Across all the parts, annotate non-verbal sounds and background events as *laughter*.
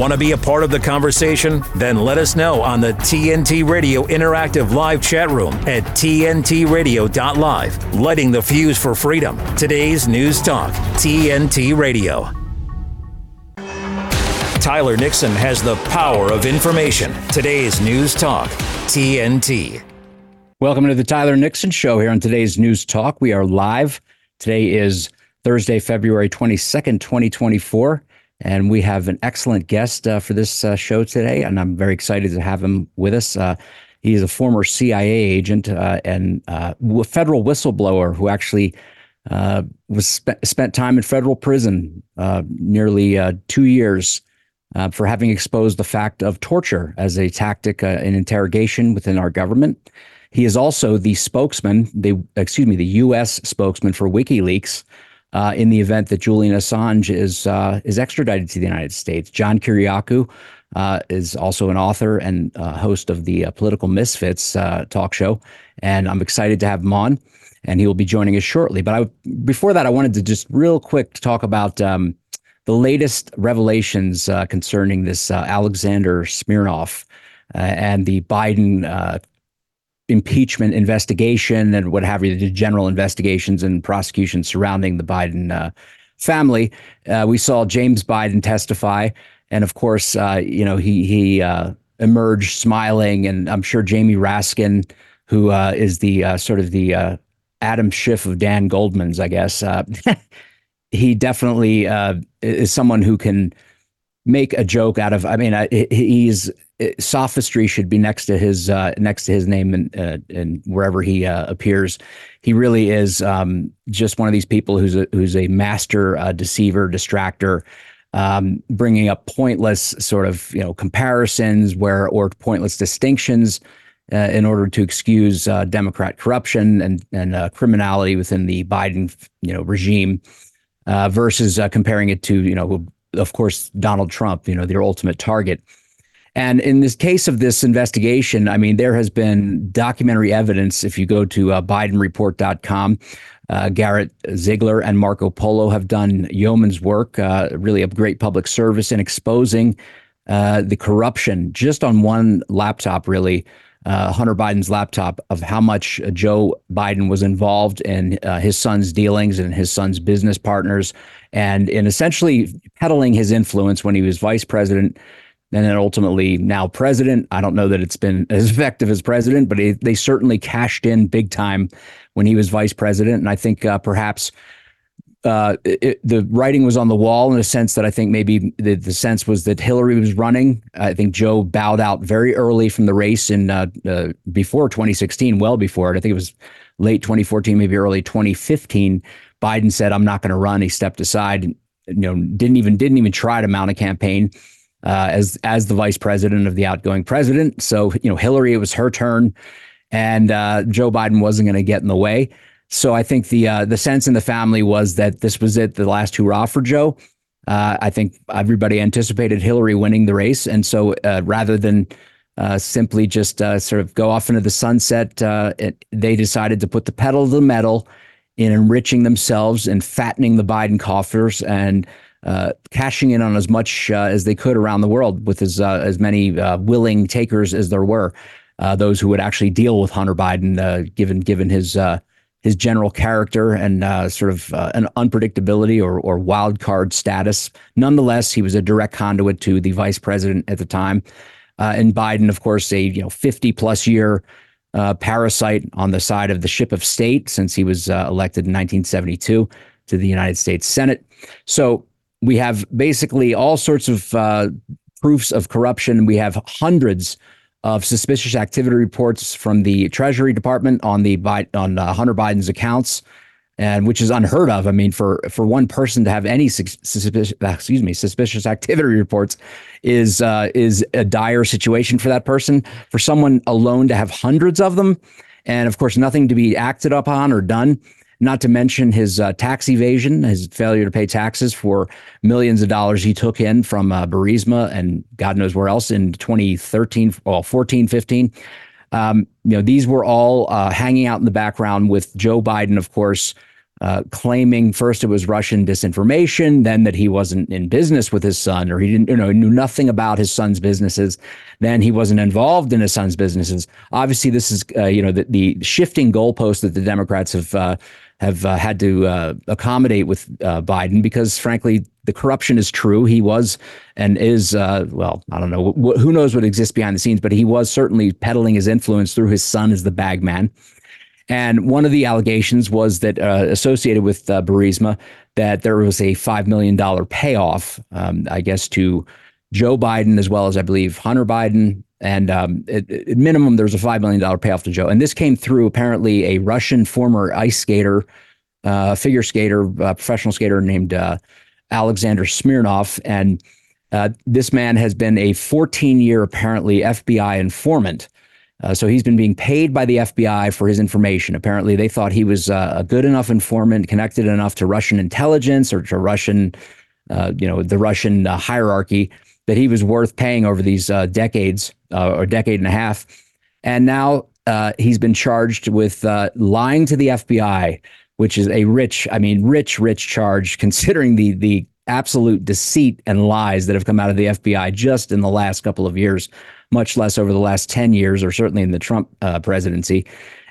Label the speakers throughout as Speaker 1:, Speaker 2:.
Speaker 1: Want to be a part of the conversation? Then let us know on the TNT Radio Interactive Live chat room at TNTRadio.live. Lighting the fuse for freedom. Today's News Talk, TNT Radio. Tyler Nixon has the power of information. Today's News Talk, TNT.
Speaker 2: Welcome to the Tyler Nixon Show here on today's News Talk. We are live. Today is Thursday, February 22nd, 2024. And we have an excellent guest uh, for this uh, show today. And I'm very excited to have him with us. Uh, he's a former CIA agent uh, and uh, federal whistleblower who actually uh, was spe- spent time in federal prison, nearly two years for having exposed the fact of torture as a tactic in interrogation within our government. He is also the spokesman, the excuse me, the U.S. spokesman for WikiLeaks. Uh, in the event that Julian Assange is uh, is extradited to the United States, John Kiriakou uh, is also an author and uh, host of the Political Misfits talk show, and I'm excited to have him on, and he will be joining us shortly. But I, before that, I wanted to just real quick talk about um, the latest revelations uh, concerning this uh, Alexander Smirnov uh, and the Biden uh, impeachment investigation and what have you, the general investigations and prosecutions surrounding the Biden uh, family. Uh, we saw James Biden testify, and of course, you know he he emerged smiling, and I'm sure Jamie Raskin, who is the sort of the Adam Schiff of Dan Goldman's, I guess. *laughs* he definitely uh, is someone who can make a joke out of. I mean, he's sophistry should be next to his uh, next to his name and uh, and wherever he uh, appears. He really is um, just one of these people who's a, who's a master uh, deceiver, distractor. Um, bringing up pointless sort of you know comparisons where or pointless distinctions uh, in order to excuse uh, Democrat corruption and and criminality within the Biden you know regime uh, versus uh, comparing it to, you know, of course, Donald Trump, you know, their ultimate target. And in this case of this investigation, I mean, there has been documentary evidence. If you go to uh, BidenReport.com, uh, Garrett Ziegler and Marco Polo have done yeoman's work, uh, really a great public service in exposing uh, the corruption just on one laptop, really, uh, Hunter Biden's laptop of how much Joe Biden was involved in uh, his son's dealings and his son's business partners, and in essentially peddling his influence when he was vice president and then ultimately now president. I don't know that it's been as *laughs* effective as president, but it, they certainly cashed in big time when he was vice president. And I think uh, perhaps uh, it, the writing was on the wall in a sense that I think maybe the, the sense was that Hillary was running. I think Joe bowed out very early from the race in uh, uh, before 2016, well before it. I think it was late 2014, maybe early 2015. Biden said, "I'm not going to run." He stepped aside. You know, didn't even didn't even try to mount a campaign uh, as as the vice president of the outgoing president. So you know, Hillary, it was her turn, and uh, Joe Biden wasn't going to get in the way. So I think the uh, the sense in the family was that this was it, the last hurrah for Joe. Uh, I think everybody anticipated Hillary winning the race, and so uh, rather than uh, simply just sort of go off into the sunset, it, they decided to put the pedal to the metal in enriching themselves and fattening the Biden coffers and cashing in on as much as they could around the world with as as many willing takers as there were. those who would actually deal with Hunter Biden, given given his his general character and uh, sort of uh, an unpredictability or, or wild card status. Nonetheless, he was a direct conduit to the vice president at the time. Uh, and Biden, of course, a you know 50 plus year uh, parasite on the side of the ship of state since he was uh, elected in 1972 to the United States Senate. So we have basically all sorts of uh, proofs of corruption. We have hundreds of suspicious activity reports from the Treasury Department on the on uh, Hunter Biden's accounts, and which is unheard of. I mean, for for one person to have any suspicious excuse me suspicious activity reports is uh, is a dire situation for that person. For someone alone to have hundreds of them, and of course nothing to be acted upon or done not to mention his uh, tax evasion, his failure to pay taxes for millions of dollars he took in from uh, Burisma and God knows where else in 2013, well, 14, 15. Um, you know, these were all uh, hanging out in the background with Joe Biden, of course, uh, claiming first it was Russian disinformation, then that he wasn't in business with his son, or he didn't, you know, knew nothing about his son's businesses. Then he wasn't involved in his son's businesses. Obviously, this is, uh, you know, the, the shifting goalpost that the Democrats have uh, have uh, had to uh, accommodate with uh, Biden because, frankly, the corruption is true. He was and is, well, I don't know, wh- who knows what exists behind the scenes, but he was certainly peddling his influence through his son as the bag man. And one of the allegations was that uh, associated with uh, Burisma, that there was a $5 million payoff, um, I guess, to Joe Biden, as well as I believe Hunter Biden. And um, at, at, minimum, there was a $5 million payoff to Joe. And this came through apparently a Russian former ice skater, uh, figure skater, uh, professional skater named uh, Alexander Smirnov. And uh, this man has been a 14 year, apparently, FBI informant uh, so he's been being paid by the FBI for his information. Apparently, they thought he was uh, a good enough informant, connected enough to Russian intelligence or to Russian, you know, the Russian hierarchy that he was worth paying over these uh, decades uh, or decade and a half. And now he's been charged with lying to the FBI, which is a rich, I mean, rich, rich charge *laughs* considering the the absolute deceit and lies that have come out of the FBI just in the last couple of years much less over the last 10 years or certainly in the Trump uh, presidency.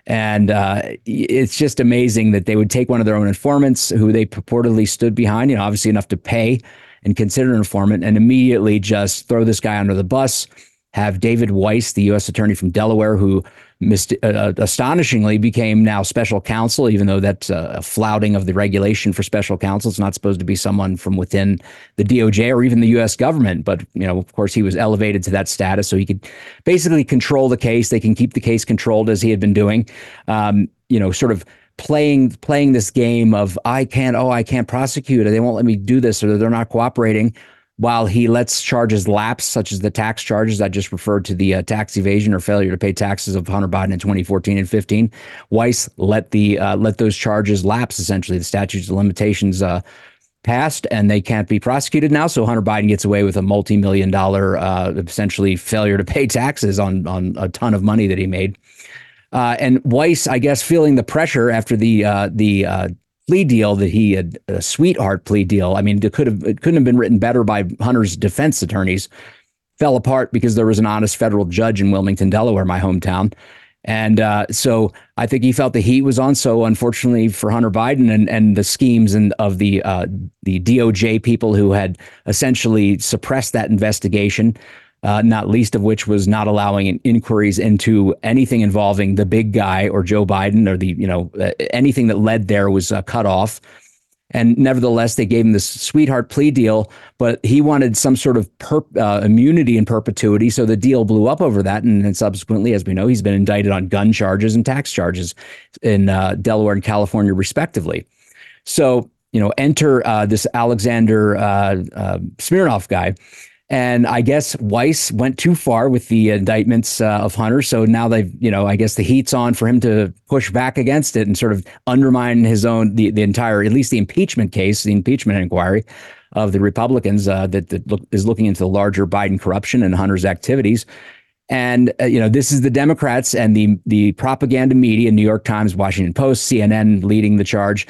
Speaker 2: And uh, it's just amazing that they would take one of their own informants who they purportedly stood behind, you know, obviously enough to pay and consider an informant, and immediately just throw this guy under the bus. Have David Weiss, the U.S. attorney from Delaware, who mist- uh, uh, astonishingly became now special counsel, even though that's a flouting of the regulation for special counsel. It's not supposed to be someone from within the DOJ or even the U.S. government. But, you know, of course, he was elevated to that status. So he could basically control the case. They can keep the case controlled as he had been doing, um, you know, sort of playing playing this game of I can't oh I can't prosecute or they won't let me do this or they're not cooperating while he lets charges lapse, such as the tax charges I just referred to the uh, tax evasion or failure to pay taxes of Hunter Biden in 2014 and 15, Weiss let the uh, let those charges lapse. Essentially, the statutes of limitations uh, passed, and they can't be prosecuted now. So Hunter Biden gets away with a multi-million dollar, uh, essentially failure to pay taxes on on a ton of money that he made. Uh, and Weiss, I guess, feeling the pressure after the uh, the plea deal that he had a sweetheart plea deal. I mean, it could have it couldn't have been written better by Hunter's defense attorneys. Fell apart because there was an honest federal judge in Wilmington, Delaware, my hometown. And uh, so I think he felt the heat was on. So unfortunately for Hunter Biden and, and the schemes and of the uh, the DOJ people who had essentially suppressed that investigation, uh, not least of which was not allowing inquiries into anything involving the big guy or Joe Biden or the, you know, uh, anything that led there was uh, cut off. And nevertheless, they gave him this sweetheart plea deal, but he wanted some sort of uh, immunity in perpetuity. So the deal blew up over that. And then subsequently, as we know, he's been indicted on gun charges and tax charges in uh, Delaware and California, respectively. So, you know, enter uh, this Alexander Smirnov guy and I guess Weiss went too far with the indictments uh, of Hunter. So now they've, you know, I guess the heat's on for him to push back against it and sort of undermine his own, the, the entire, at least the impeachment case, the impeachment inquiry of the Republicans uh, that, that look, is looking into the larger Biden corruption and Hunter's activities. And uh, you know, this is the Democrats and the the propaganda media, New York Times, Washington Post, CNN leading the charge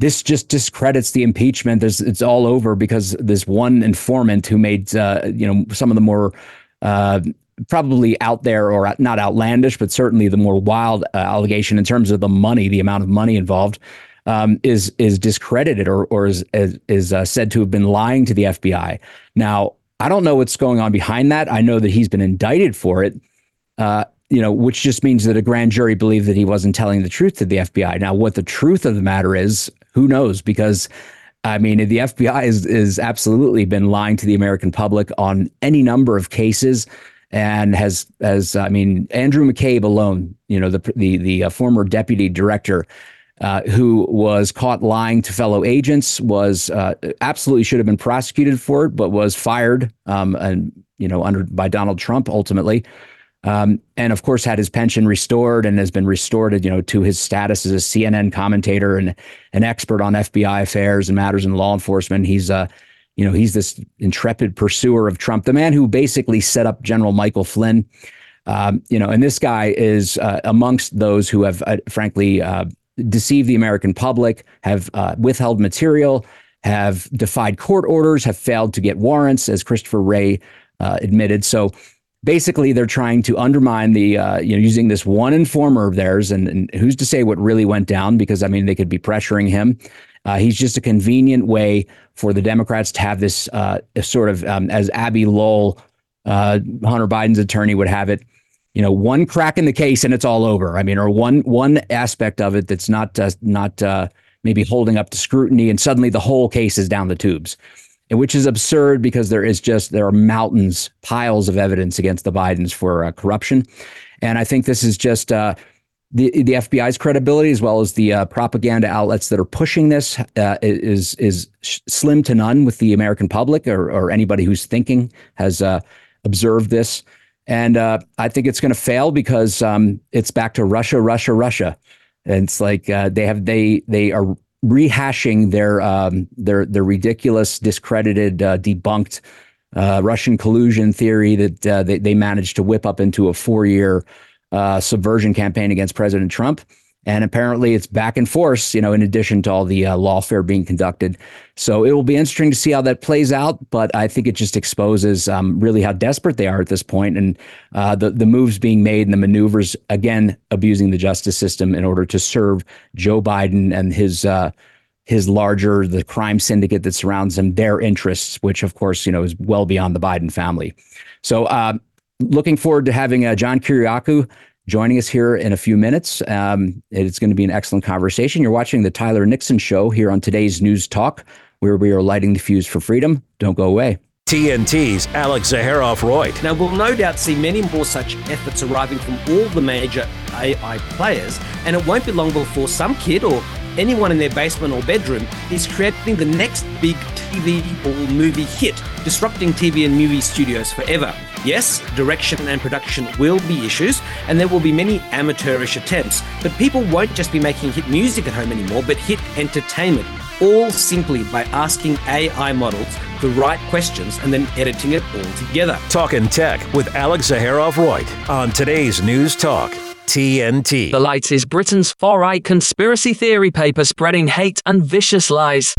Speaker 2: this just discredits the impeachment. There's, it's all over because this one informant who made uh, you know some of the more uh, probably out there or not outlandish, but certainly the more wild uh, allegation in terms of the money, the amount of money involved. Um, is is discredited or or is is, is uh, said to have been lying to the FBI. Now, I don't know what's going on behind that. I know that he's been indicted for it. Uh, you know, which just means that a grand jury believed that he wasn't telling the truth to the FBI. Now, what the truth of the matter is, who knows? Because I mean, the FBI is is absolutely been lying to the American public on any number of cases, and has as I mean, Andrew McCabe alone, you know, the the the uh, former deputy director. Uh, who was caught lying to fellow agents was uh, absolutely should have been prosecuted for it, but was fired um, and you know under by Donald Trump ultimately. Um, and of course, had his pension restored and has been restored, you know, to his status as a CNN commentator and an expert on FBI affairs and matters in law enforcement. He's, uh, you know, he's this intrepid pursuer of Trump, the man who basically set up General Michael Flynn. Um, you know, and this guy is uh, amongst those who have, uh, frankly, uh, deceived the American public, have uh, withheld material, have defied court orders, have failed to get warrants, as Christopher Wray uh, admitted. So basically, they're trying to undermine the, uh, you know, using this one informer of theirs. And, and, who's to say what really went down? Because, I mean, they could be pressuring him. Uh, he's just a convenient way for the Democrats to have this uh, sort of, um, as Abbe Lowell, uh, Hunter Biden's attorney, would have it, you know, one crack in the case and it's all over. I mean, or one one aspect of it that's not uh, not uh, maybe holding up to scrutiny, and suddenly the whole case is down the tubes, and which is absurd because there is just there are mountains, piles of evidence against the Bidens for uh, corruption, and I think this is just. Uh, the, the FBI's credibility, as well as the uh, propaganda outlets that are pushing this, uh, is is slim to none with the American public or, or anybody who's thinking has observed this. And uh, I think it's going to fail because um, it's back to Russia, Russia, Russia. And it's like uh, they have they they are rehashing their um, their their ridiculous, discredited, uh, debunked uh, Russian collusion theory that uh, they they managed to whip up into a four year uh, subversion campaign against President Trump. And apparently it's back in force, you know, in addition to all the uh, lawfare being conducted. So it will be interesting to see how that plays out. But I think it just exposes um, really how desperate they are at this point and uh, the, the moves being made and the maneuvers, again, abusing the justice system in order to serve Joe Biden and his. Uh, his larger the crime syndicate that surrounds him their interests which of course you know is well beyond the biden family so uh, looking forward to having uh, john kiriakou joining us here in a few minutes. Um, it's going to be an excellent conversation. You're watching the Tyler Nixon Show here on today's News Talk, where we are lighting the fuse for freedom. Don't go away.
Speaker 1: TNT's Alex Zaharov Reutt.
Speaker 3: Now, we'll no doubt see many more such efforts arriving from all the major AI players, and it won't be long before some kid or anyone in their basement or bedroom is creating the next big TV or movie hit, disrupting TV and movie studios forever. Yes, direction and production will be issues, and there will be many amateurish attempts, but people won't just be making hit music at home anymore, but hit entertainment, all simply by asking AI models the right questions and then editing it all together.
Speaker 1: Talking Tech with Alex Zaharov Reutt on today's News Talk. TNT.
Speaker 4: The Light is Britain's far right conspiracy theory paper spreading hate and vicious lies.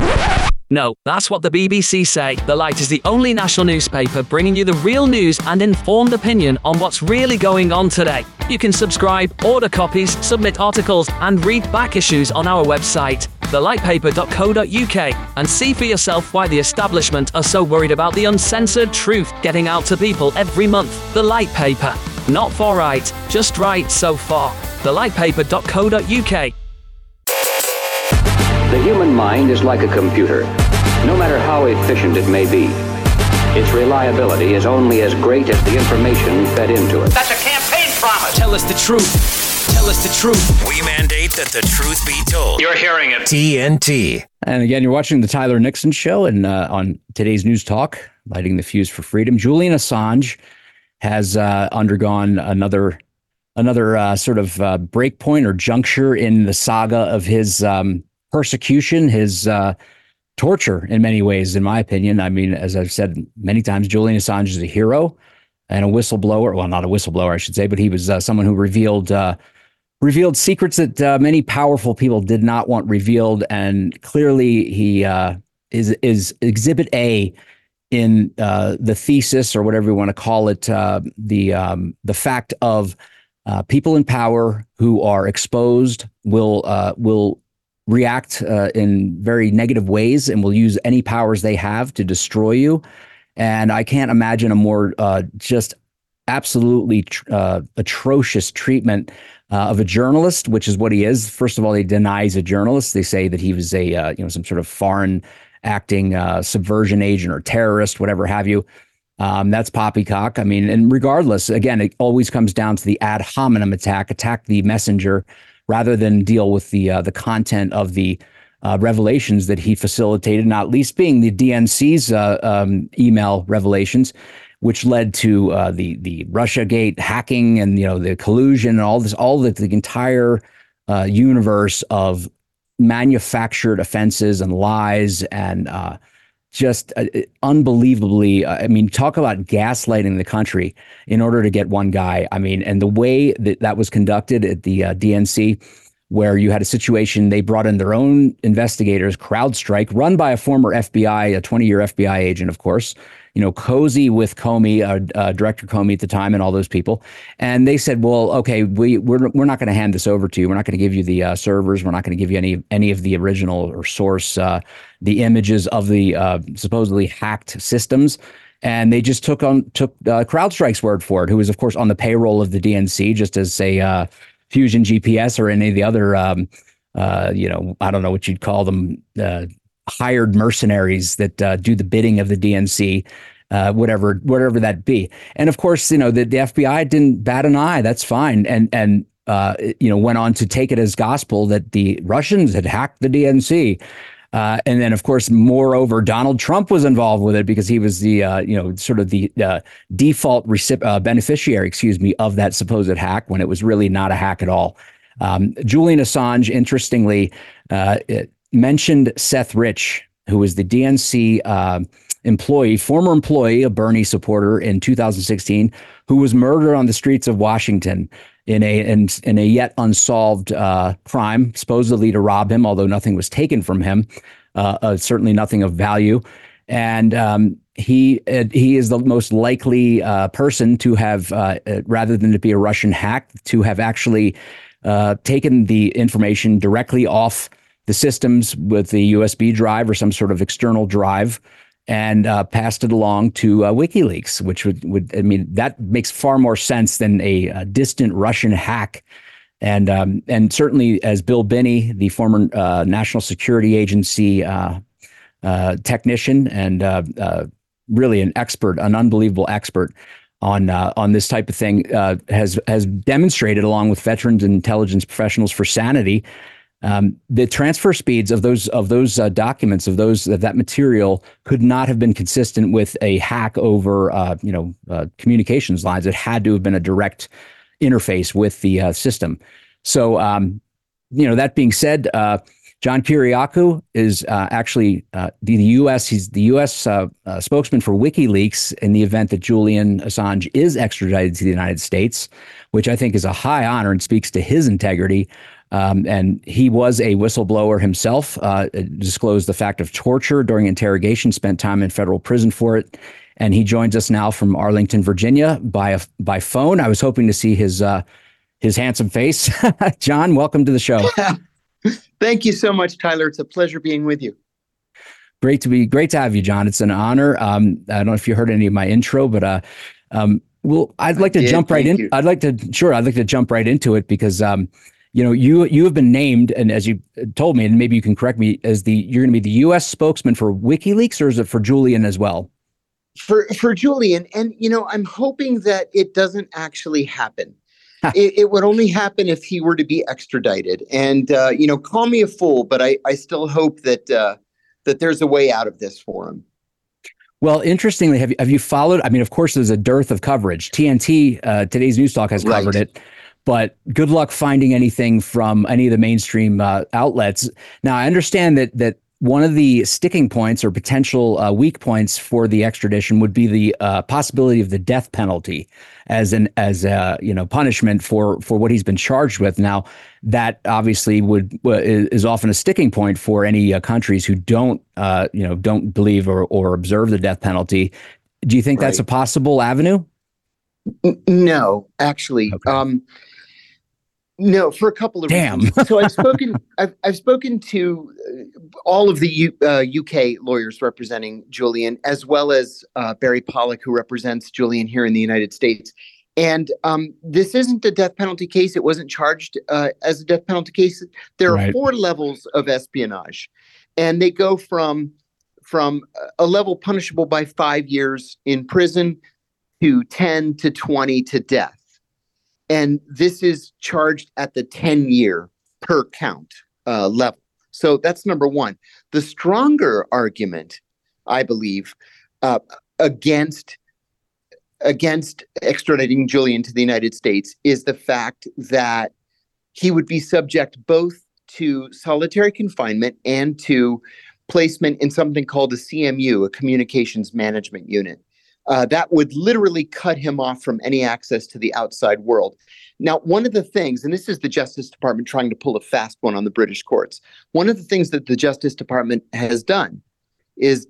Speaker 4: No, that's what the BBC say. The Light is the only national newspaper bringing you the real news and informed opinion on what's really going on today. You can subscribe, order copies, submit articles, and read back issues on our website, thelightpaper.co.uk, and see for yourself why the establishment are so worried about the uncensored truth getting out to people every month. The Light Paper. Not for right, just right so far. Thelightpaper.co.uk.
Speaker 5: The human mind is like a computer, no matter how efficient it may be. Its reliability is only as great as the information fed into it.
Speaker 6: That's a campaign promise.
Speaker 3: Tell us the truth. Tell us the truth.
Speaker 1: We mandate that the truth be told.
Speaker 6: You're hearing it.
Speaker 1: TNT.
Speaker 2: And again, you're watching the Tyler Nixon Show, and uh, on today's News Talk, lighting the fuse for freedom, Julian Assange has uh, undergone another another uh, sort of uh, breakpoint or juncture in the saga of his um, persecution, his uh, torture in many ways, in my opinion. I mean, as I've said many times, Julian Assange is a hero and a whistleblower. Well, not a whistleblower, I should say, but he was uh, someone who revealed uh, revealed secrets that uh, many powerful people did not want revealed, and clearly he uh, is is Exhibit A in uh, the thesis or whatever you want to call it, uh, the um, the fact of people in power who are exposed will will react uh, in very negative ways and will use any powers they have to destroy you. And I can't imagine a more uh, just absolutely tr- uh, atrocious treatment uh, of a journalist, which is what he is. First of all, he denies a journalist. They say that he was a uh, you know some sort of foreign acting uh, subversion agent or terrorist, whatever have you. Um, that's poppycock. I mean, and regardless, again, it always comes down to the ad hominem attack, attack the messenger rather than deal with the uh, the content of the uh, revelations that he facilitated, not least being the DNC's uh, um, email revelations, which led to uh, the the RussiaGate hacking and you know the collusion and all this, all the, the entire uh, universe of manufactured offenses and lies and uh, just uh, unbelievably uh, i mean talk about gaslighting the country in order to get one guy. I mean and the way that that was conducted at the uh, dnc where you had a situation they brought in their own investigators, CrowdStrike, run by a former FBI, a 20 year FBI agent, of course, you know, cozy with Comey, uh, uh, Director Comey at the time, and all those people. And they said, well, okay, we, we're, we're not going to hand this over to you. We're not going to give you the uh, servers. We're not going to give you any, any of the original or source, uh, the images of the uh, supposedly hacked systems. And they just took on took uh, CrowdStrike's word for it, who was, of course, on the payroll of the DNC, just as say Fusion GPS or any of the other, um, you know, I don't know what you'd call them, hired mercenaries that uh, do the bidding of the DNC, uh, whatever whatever that be. And of course, you know the, the FBI didn't bat an eye. That's fine. And and uh, you know went on to take it as gospel that the Russians had hacked the DNC. Uh, and then, of course, moreover, Donald Trump was involved with it because he was the, uh, you know, sort of the uh, default recip- uh, beneficiary, excuse me, of that supposed hack when it was really not a hack at all. Um, Julian Assange, interestingly, uh, mentioned Seth Rich, who was the DNC uh, employee, former employee, a Bernie supporter in 2016, who was murdered on the streets of Washington in a in, in a yet unsolved uh, crime, supposedly to rob him, although nothing was taken from him, uh, uh certainly nothing of value. And um, he uh, he is the most likely uh, person to have, rather than to be a Russian hack, to have actually taken the information directly off the systems with the USB drive or some sort of external drive and uh, passed it along to uh, WikiLeaks, which would, would, I mean, that makes far more sense than a, a distant Russian hack. And um, and certainly, as Bill Binney, the former uh, National Security Agency uh, uh, technician and uh, really an expert, an unbelievable expert on on this type of thing, has has demonstrated, along with veterans and intelligence professionals for sanity, um, the transfer speeds of those of those uh, documents of those of that material could not have been consistent with a hack over uh, you know uh, communications lines. It had to have been a direct interface with the uh, system. So um, you know that being said, uh, John Kiriakou is uh, actually the, the, U.S. He's the U.S. spokesman for WikiLeaks in the event that Julian Assange is extradited to the United States, which I think is a high honor and speaks to his integrity. Um, and he was a whistleblower himself, uh, disclosed the fact of torture during interrogation, spent time in federal prison for it. And he joins us now from Arlington, Virginia by, a, by phone. I was hoping to see his, uh, his handsome face. *laughs* John, welcome to the show. *laughs*
Speaker 6: Thank you so much, Tyler. It's a pleasure being with you.
Speaker 2: Great to be great to have you, John. It's an honor. Um, I don't know if you heard any of my intro, but uh, um, well, I'd like to jump right in. You. I'd like to sure. I'd like to jump right into it because um, you know, you you have been named, and as you told me, and maybe you can correct me, as the you're going to be the U.S. spokesman for WikiLeaks, or is it for Julian as well?
Speaker 6: For for Julian, and you know, I'm hoping that it doesn't actually happen. it, it, would only happen if he were to be extradited. And uh, you know, call me a fool, but I I still hope that uh, that there's a way out of this for him.
Speaker 2: Well, interestingly, have you, have you followed? I mean, of course, there's a dearth of coverage. TNT, uh, today's news talk has covered right. it but good luck finding anything from any of the mainstream uh, outlets. Now, I understand that that one of the sticking points or potential uh, weak points for the extradition would be the uh, possibility of the death penalty as an as a you know punishment for for what he's been charged with. Now, that obviously would is often a sticking point for any uh, countries who don't uh, you know don't believe or or observe the death penalty. Do you think right. that's a possible avenue?
Speaker 6: No, actually. Okay. Um, no, for a couple of
Speaker 2: Damn.
Speaker 6: reasons. so I've spoken. *laughs* I've, I've spoken to uh, all of the U, uh, UK lawyers representing Julian, as well as uh, Barry Pollack, who represents Julian here in the United States. And um, this isn't a death penalty case. It wasn't charged uh, as a death penalty case. There right. are four levels of espionage, and they go from from a level punishable by five years in prison to ten to twenty to death and this is charged at the 10 year per count uh, level. So that's number one. The stronger argument, I believe, uh, against against extraditing Julian to the United States is the fact that he would be subject both to solitary confinement and to placement in something called a CMU, a communications management unit. Uh, that would literally cut him off from any access to the outside world. Now, one of the things, and this is the Justice Department trying to pull a fast one on the British courts, one of the things that the Justice Department has done is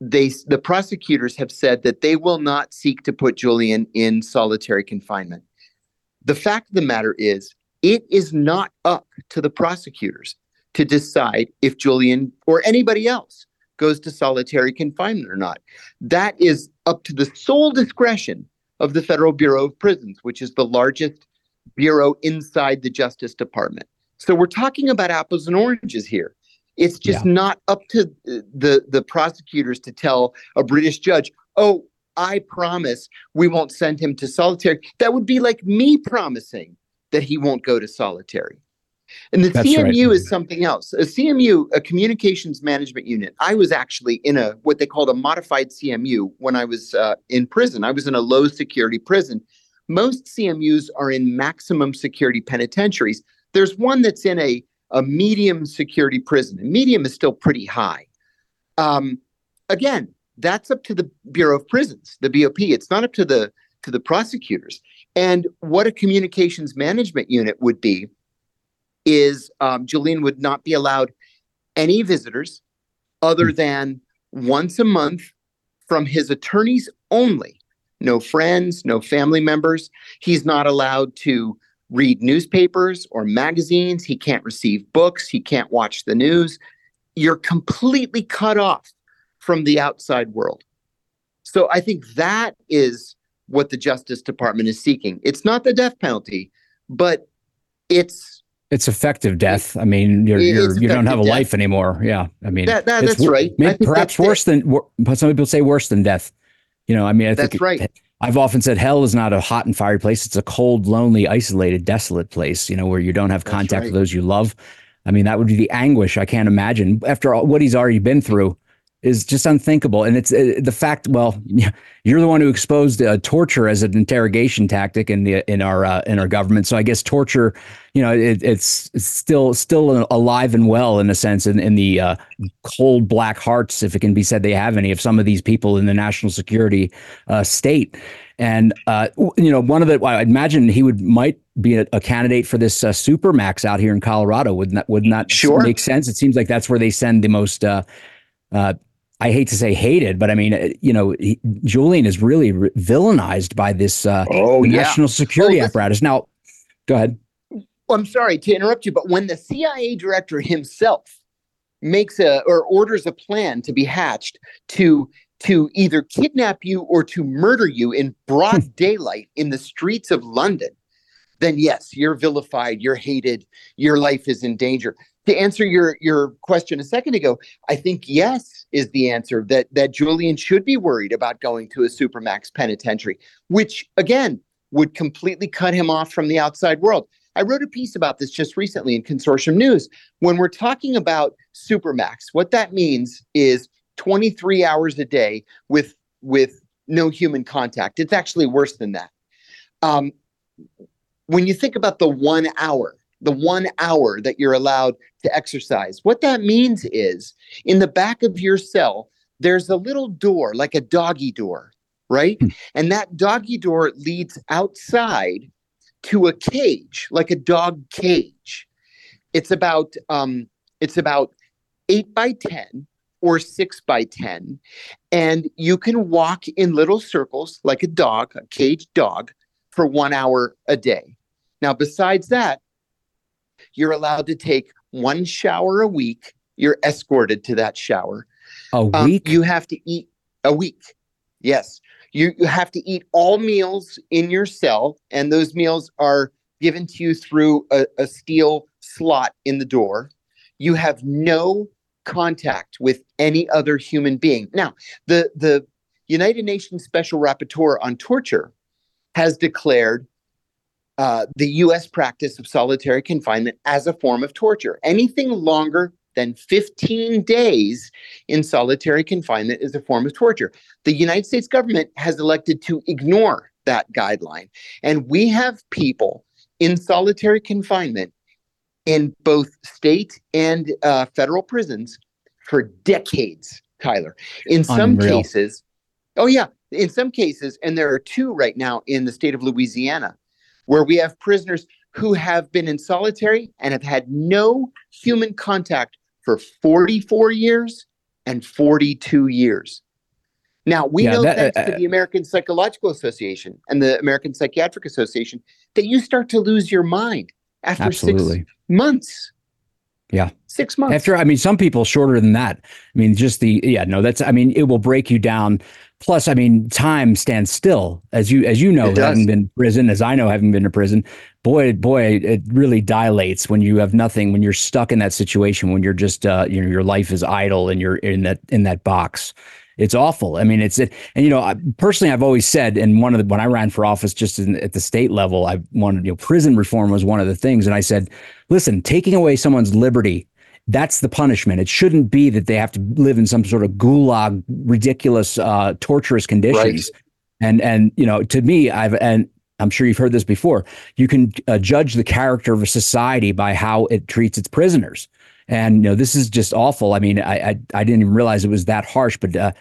Speaker 6: they the prosecutors have said that they will not seek to put Julian in solitary confinement. The fact of the matter is, it is not up to the prosecutors to decide if Julian or anybody else goes to solitary confinement or not. That is up to the sole discretion of the Federal Bureau of Prisons, which is the largest bureau inside the Justice Department. So we're talking about apples and oranges here. It's just yeah. not up to uh, the the prosecutors to tell a British judge, "Oh, I promise we won't send him to solitary." That would be like me promising that he won't go to solitary. And the That's CMU right. is something else. A CMU, a communications management unit. I was actually in a what they called a modified CMU when I was uh, in prison. I was in a low security prison. Most CMUs are in maximum security penitentiaries. There's one that's in a a medium security prison. And medium is still pretty high. Um, again, that's up to the Bureau of Prisons, the BOP. It's not up to the to the prosecutors. And what a communications management unit would be is um, Julian would not be allowed any visitors other hmm. than once a month from his attorneys only. No friends, no family members. He's not allowed to read newspapers or magazines. He can't receive books. He can't watch the news. You're completely cut off from the outside world. So I think that is what the Justice Department is seeking. It's not the death penalty, but it's
Speaker 2: it's effective death. I mean, you're, you're you don't have a death. life anymore. Yeah, I mean,
Speaker 6: that, that, that's right.
Speaker 2: perhaps worse it. than some people say worse than death. You know, I mean, I
Speaker 6: that's
Speaker 2: think
Speaker 6: right.
Speaker 2: I've often said hell is not a hot and fiery place. It's a cold, lonely, isolated, desolate place, you know, where you don't have contact right. with those you love. I mean, that would be the anguish I can't imagine after all, what he's already been through is just unthinkable. And it's uh, the fact. Well, *laughs* you're the one who exposed uh, torture as an interrogation tactic in the in our uh, in our government. So I guess torture, you know, it, it's, it's, still still alive and well in a sense in in the uh, cold black hearts, if it can be said they have any, of some of these people in the national security uh, state. And uh, you know, one of the I imagine he would might be a, a candidate for this uh, supermax out here in Colorado. Wouldn't that wouldn't that
Speaker 6: sure.
Speaker 2: make sense? It seems like that's where they send the most uh, uh, I hate to say hated, but I mean, uh, you know, he, Julian is really re- villainized by this uh, oh, national yeah. security oh, apparatus. Now, go ahead.
Speaker 6: I'm sorry to interrupt you, but when the CIA director himself makes a or orders a plan to be hatched to to either kidnap you or to murder you in broad *laughs* daylight in the streets of London, then yes, you're vilified, you're hated, your life is in danger to answer your your question a second ago, I think yes is the answer that that Julian should be worried about going to a supermax penitentiary, which again would completely cut him off from the outside world. I wrote a piece about this just recently in Consortium News. When we're talking about supermax, what that means is 23 hours a day with with no human contact. It's actually worse than that. Um, when you think about the one hour the one hour that you're allowed to exercise. What that means is in the back of your cell, there's a little door, like a doggy door, right? Hmm. And that doggy door leads outside to a cage, like a dog cage. It's about um, it's about eight by ten or six by ten, and you can walk in little circles like a dog, a caged dog, for one hour a day. Now, besides that, you're allowed to take one shower a week. You're escorted to that shower.
Speaker 2: A um, week?
Speaker 6: You have to eat a week. Yes. You, you have to eat all meals in your cell, and those meals are given to you through a, a steel slot in the door. You have no contact with any other human being. Now, the, the United Nations Special Rapporteur on Torture has declared uh, the US practice of solitary confinement as a form of torture. Anything longer than 15 days in solitary confinement is a form of torture. The United States government has elected to ignore that guideline. And we have people in solitary confinement in both state and uh, federal prisons for decades, Tyler. In some Unreal. cases, oh, yeah, in some cases, and there are two right now in the state of Louisiana, where we have prisoners who have been in solitary and have had no human contact for 44 years and 42 years. Now, we
Speaker 2: Yeah,
Speaker 6: know
Speaker 2: that-
Speaker 6: thanks
Speaker 2: uh,
Speaker 6: to the American Psychological Association and the American Psychiatric Association that you start to lose your mind after
Speaker 2: Absolutely.
Speaker 6: six months.
Speaker 2: Yeah.
Speaker 6: Six months.
Speaker 2: After, I mean, some people shorter than that. I mean, just the yeah, no, that's. I mean, it will break you down. Plus, I mean, time stands still, as you as you know, having been in prison, as I know, having been to prison. Boy, boy, it really dilates when you have nothing, when you're stuck in that situation, when you're just, uh, you know, your life is idle and you're in that in that box. It's awful. I mean, it's it, and you know, I, personally, I've always said, and one of the when I ran for office, just in, at the state level, I wanted, you know, prison reform was one of the things, and I said, listen, taking away someone's liberty that's the punishment. It shouldn't be that they have to live in some sort of gulag, ridiculous, uh, torturous conditions. And and you know, to me, I've and I'm sure you've heard this before. You can uh, judge the character of a society by how it treats its prisoners. And you know, this is just awful. I mean, I I, I didn't even realize it was that harsh, but. Uh,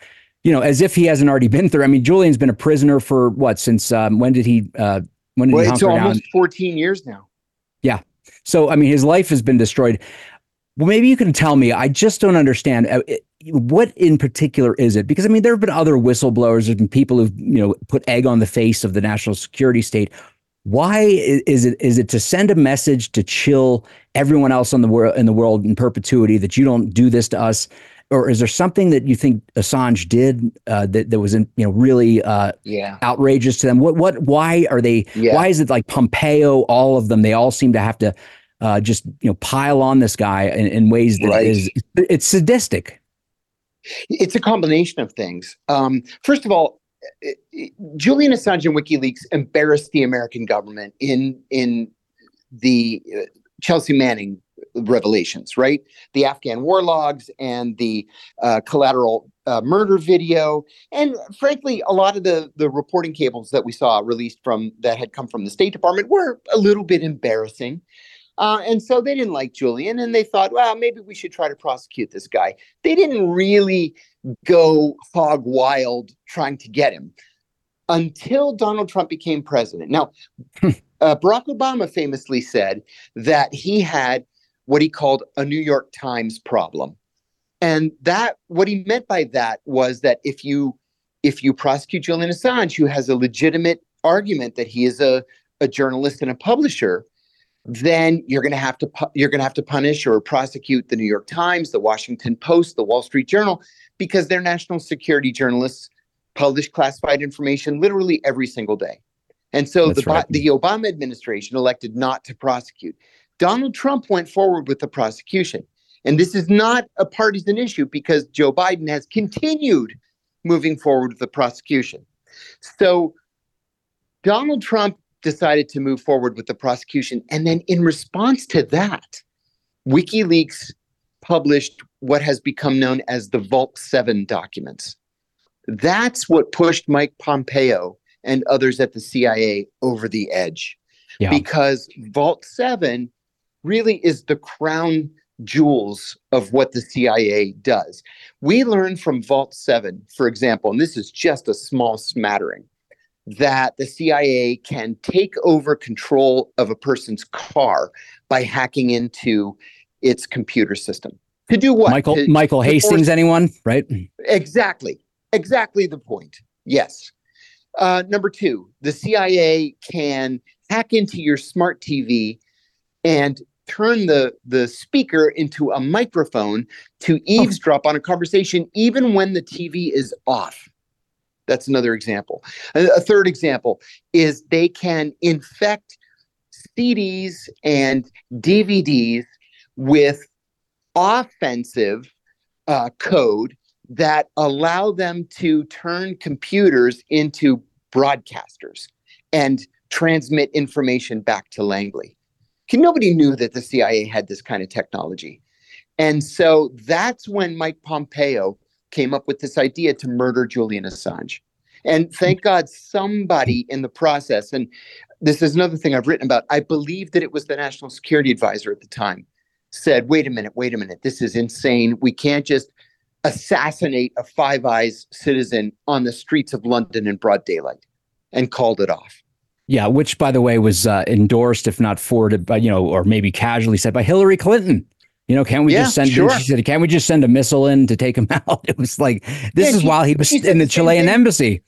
Speaker 2: you know, as if he hasn't already been through. I mean, Julian's been a prisoner for what since um, when did he? Uh, when did
Speaker 6: well,
Speaker 2: he
Speaker 6: it's
Speaker 2: hunker down?
Speaker 6: almost 14 years now.
Speaker 2: Yeah, so, I mean, his life has been destroyed. Well, maybe you can tell me. I just don't understand uh, what in particular is it? Because I mean, there have been other whistleblowers and people who've you know put egg on the face of the national security state. Why is it? Is it to send a message to chill everyone else on the world in the world in perpetuity that you don't do this to us? Or is there something that you think Assange did uh, that that was in, you know really uh,
Speaker 6: Yeah.
Speaker 2: outrageous to them? What what why are they
Speaker 6: Yeah.
Speaker 2: why is it like Pompeo, all of them, they all seem to have to uh, just you know pile on this guy in, in ways that
Speaker 6: Right.
Speaker 2: is it's sadistic.
Speaker 6: It's a combination of things. Um, first of all, i- i- Julian Assange and WikiLeaks embarrassed the American government in in the uh, Chelsea Manning revelations, right? The Afghan war logs and the uh, collateral uh, murder video, and frankly, a lot of the the reporting cables that we saw released from that had come from the State Department were a little bit embarrassing. Uh, and so they didn't like Julian, and they thought, well, maybe we should try to prosecute this guy. They didn't really go hog wild trying to get him until Donald Trump became president. Now, uh, Barack Obama famously said that he had what he called a New York Times problem. And that what he meant by that was that if you if you prosecute Julian Assange, who has a legitimate argument that he is a, a journalist and a publisher, then you're going to have to pu- you're going to have to punish or prosecute the New York Times, the Washington Post, the Wall Street Journal because they're national security journalists publish classified information literally every single day. And so
Speaker 2: That's
Speaker 6: the
Speaker 2: right.
Speaker 6: the Obama administration elected not to prosecute. Donald Trump went forward with the prosecution. And this is not a partisan issue because Joe Biden has continued moving forward with the prosecution. So Donald Trump decided to move forward with the prosecution. And then in response to that, WikiLeaks published what has become known as the Vault 7 documents. That's what pushed Mike Pompeo and others at the CIA over the edge.
Speaker 2: Yeah.
Speaker 6: Because Vault 7 really is the crown jewels of what the CIA does. We learned from Vault 7, for example, and this is just a small smattering, that the CIA can take over control of a person's car by hacking into its computer system. To do what?
Speaker 2: Michael
Speaker 6: To-
Speaker 2: Michael
Speaker 6: to force-
Speaker 2: Hastings, anyone? Right?
Speaker 6: Exactly. Exactly the point. Yes. Uh, number two, the CIA can hack into your smart TV and turn the, the speaker into a microphone to eavesdrop on a conversation, even when the TV is off. That's another example. A, third example is they can infect CDs and DVDs with offensive uh, code that allow them to turn computers into broadcasters and transmit information back to Langley. Nobody knew that the CIA had this kind of technology. And so that's when Mike Pompeo came up with this idea to murder Julian Assange. And thank God somebody in the process, and this is another thing I've written about, I believe that it was the national security advisor at the time, said, wait a minute, wait a minute, this is insane. We can't just assassinate a Five Eyes citizen on the streets of London in broad daylight and called it off.
Speaker 2: Yeah, which by the way was uh, endorsed, if not forwarded by you know, or maybe casually said by Hillary Clinton. You know, can we yeah, just send? Sure. She said, "Can we just send a missile in to take him *laughs* out?" It was like this yeah, is she, while he was in the, Chilean embassy.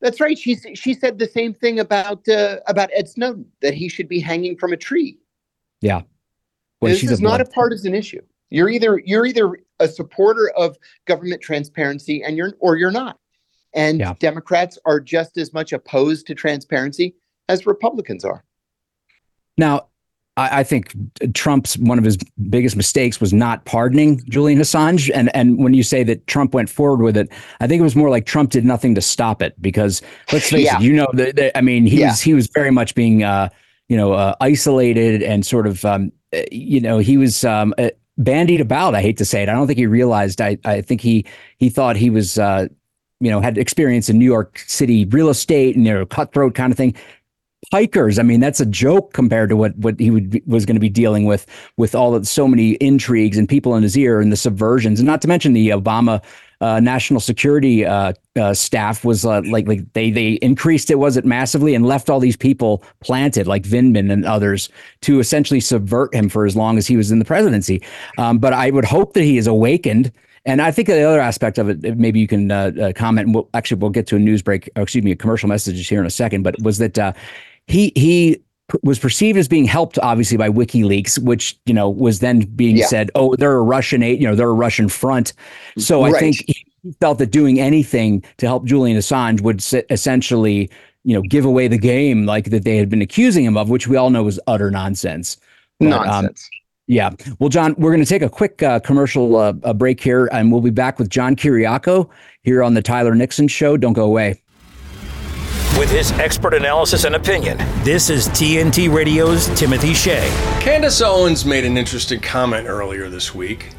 Speaker 6: That's right. She she said the same thing about uh, about Ed Snowden that he should be hanging from a tree.
Speaker 2: Yeah,
Speaker 6: well, this is a not a partisan issue. You're either you're either a supporter of government transparency and you're or you're not. And yeah. Democrats are just as much opposed to transparency as Republicans are.
Speaker 2: Now, I, I, think Trump's one of his biggest mistakes was not pardoning Julian Assange. And and when you say that Trump went forward with it, I think it was more like Trump did nothing to stop it. Because let's face yeah. it, you know, the, the, I mean, he yeah. was he was very much being uh, you know uh, isolated and sort of um, uh, you know he was um, uh, bandied about. I hate to say it. I don't think he realized. I I think he he thought he was. Uh, you know, had experience in New York City real estate and you know, cutthroat kind of thing hikers. I mean, that's a joke compared to what what he would was going to be dealing with with all of so many intrigues and people in his ear and the subversions, and not to mention the Obama. Uh, national security uh, uh, staff was uh, like like they they increased it was it massively and left all these people planted like Vindman and others to essentially subvert him for as long as he was in the presidency. Um, but I would hope that he is awakened. And I think the other aspect of it, maybe you can uh, uh, comment. We'll, actually, we'll get to a news break. excuse me, a commercial messages here in a second. But was that he he was perceived as being helped obviously by WikiLeaks, which you know was then being yeah. said, oh, they're a Russian aid, you know, they're a Russian front. So right. I think he felt that doing anything to help Julian Assange would essentially, you know, give away the game like that they had been accusing him of, which we all know was utter nonsense.
Speaker 6: But, um, nonsense. Um,
Speaker 2: yeah. Well, John, we're going to take a quick uh, commercial uh, break here, and we'll be back with John Kiriakou here on the Tyler Nixon Show. Don't go away.
Speaker 1: With his expert analysis and opinion, this is TNT Radio's Timothy Shea.
Speaker 7: Candace Owens made an interesting comment earlier this week.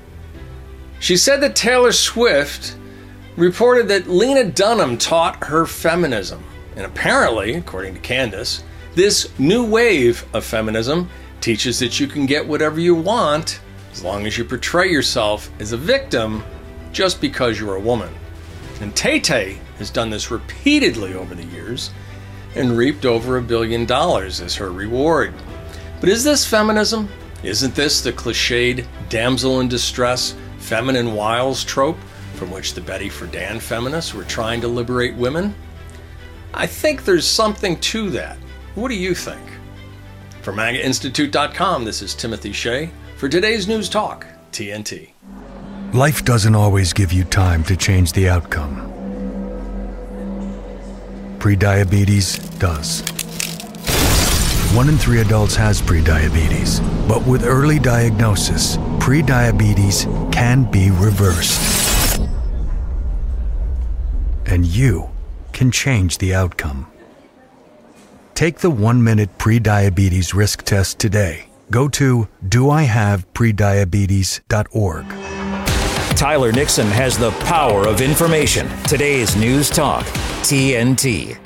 Speaker 7: She said that Taylor Swift reported that Lena Dunham taught her feminism. And apparently, according to Candace, this new wave of feminism teaches that you can get whatever you want as long as you portray yourself as a victim just because you're a woman. And Tay Tay has done this repeatedly over the years and reaped over a billion dollars as her reward. But is this feminism? Isn't this the cliched damsel in distress, feminine wiles trope from which the Betty Friedan feminists were trying to liberate women? I think there's something to that. What do you think? For MAGAInstitute.com, this is Timothy Shea for today's News Talk, TNT.
Speaker 8: Life doesn't always give you time to change the outcome Prediabetes does. One in three adults has prediabetes, but with early diagnosis, prediabetes can be reversed. And you can change the outcome. Take the one minute prediabetes risk test today. Go to doihaveprediabetes.org.
Speaker 1: Tyler Nixon has the power of information. Today's News Talk, TNT.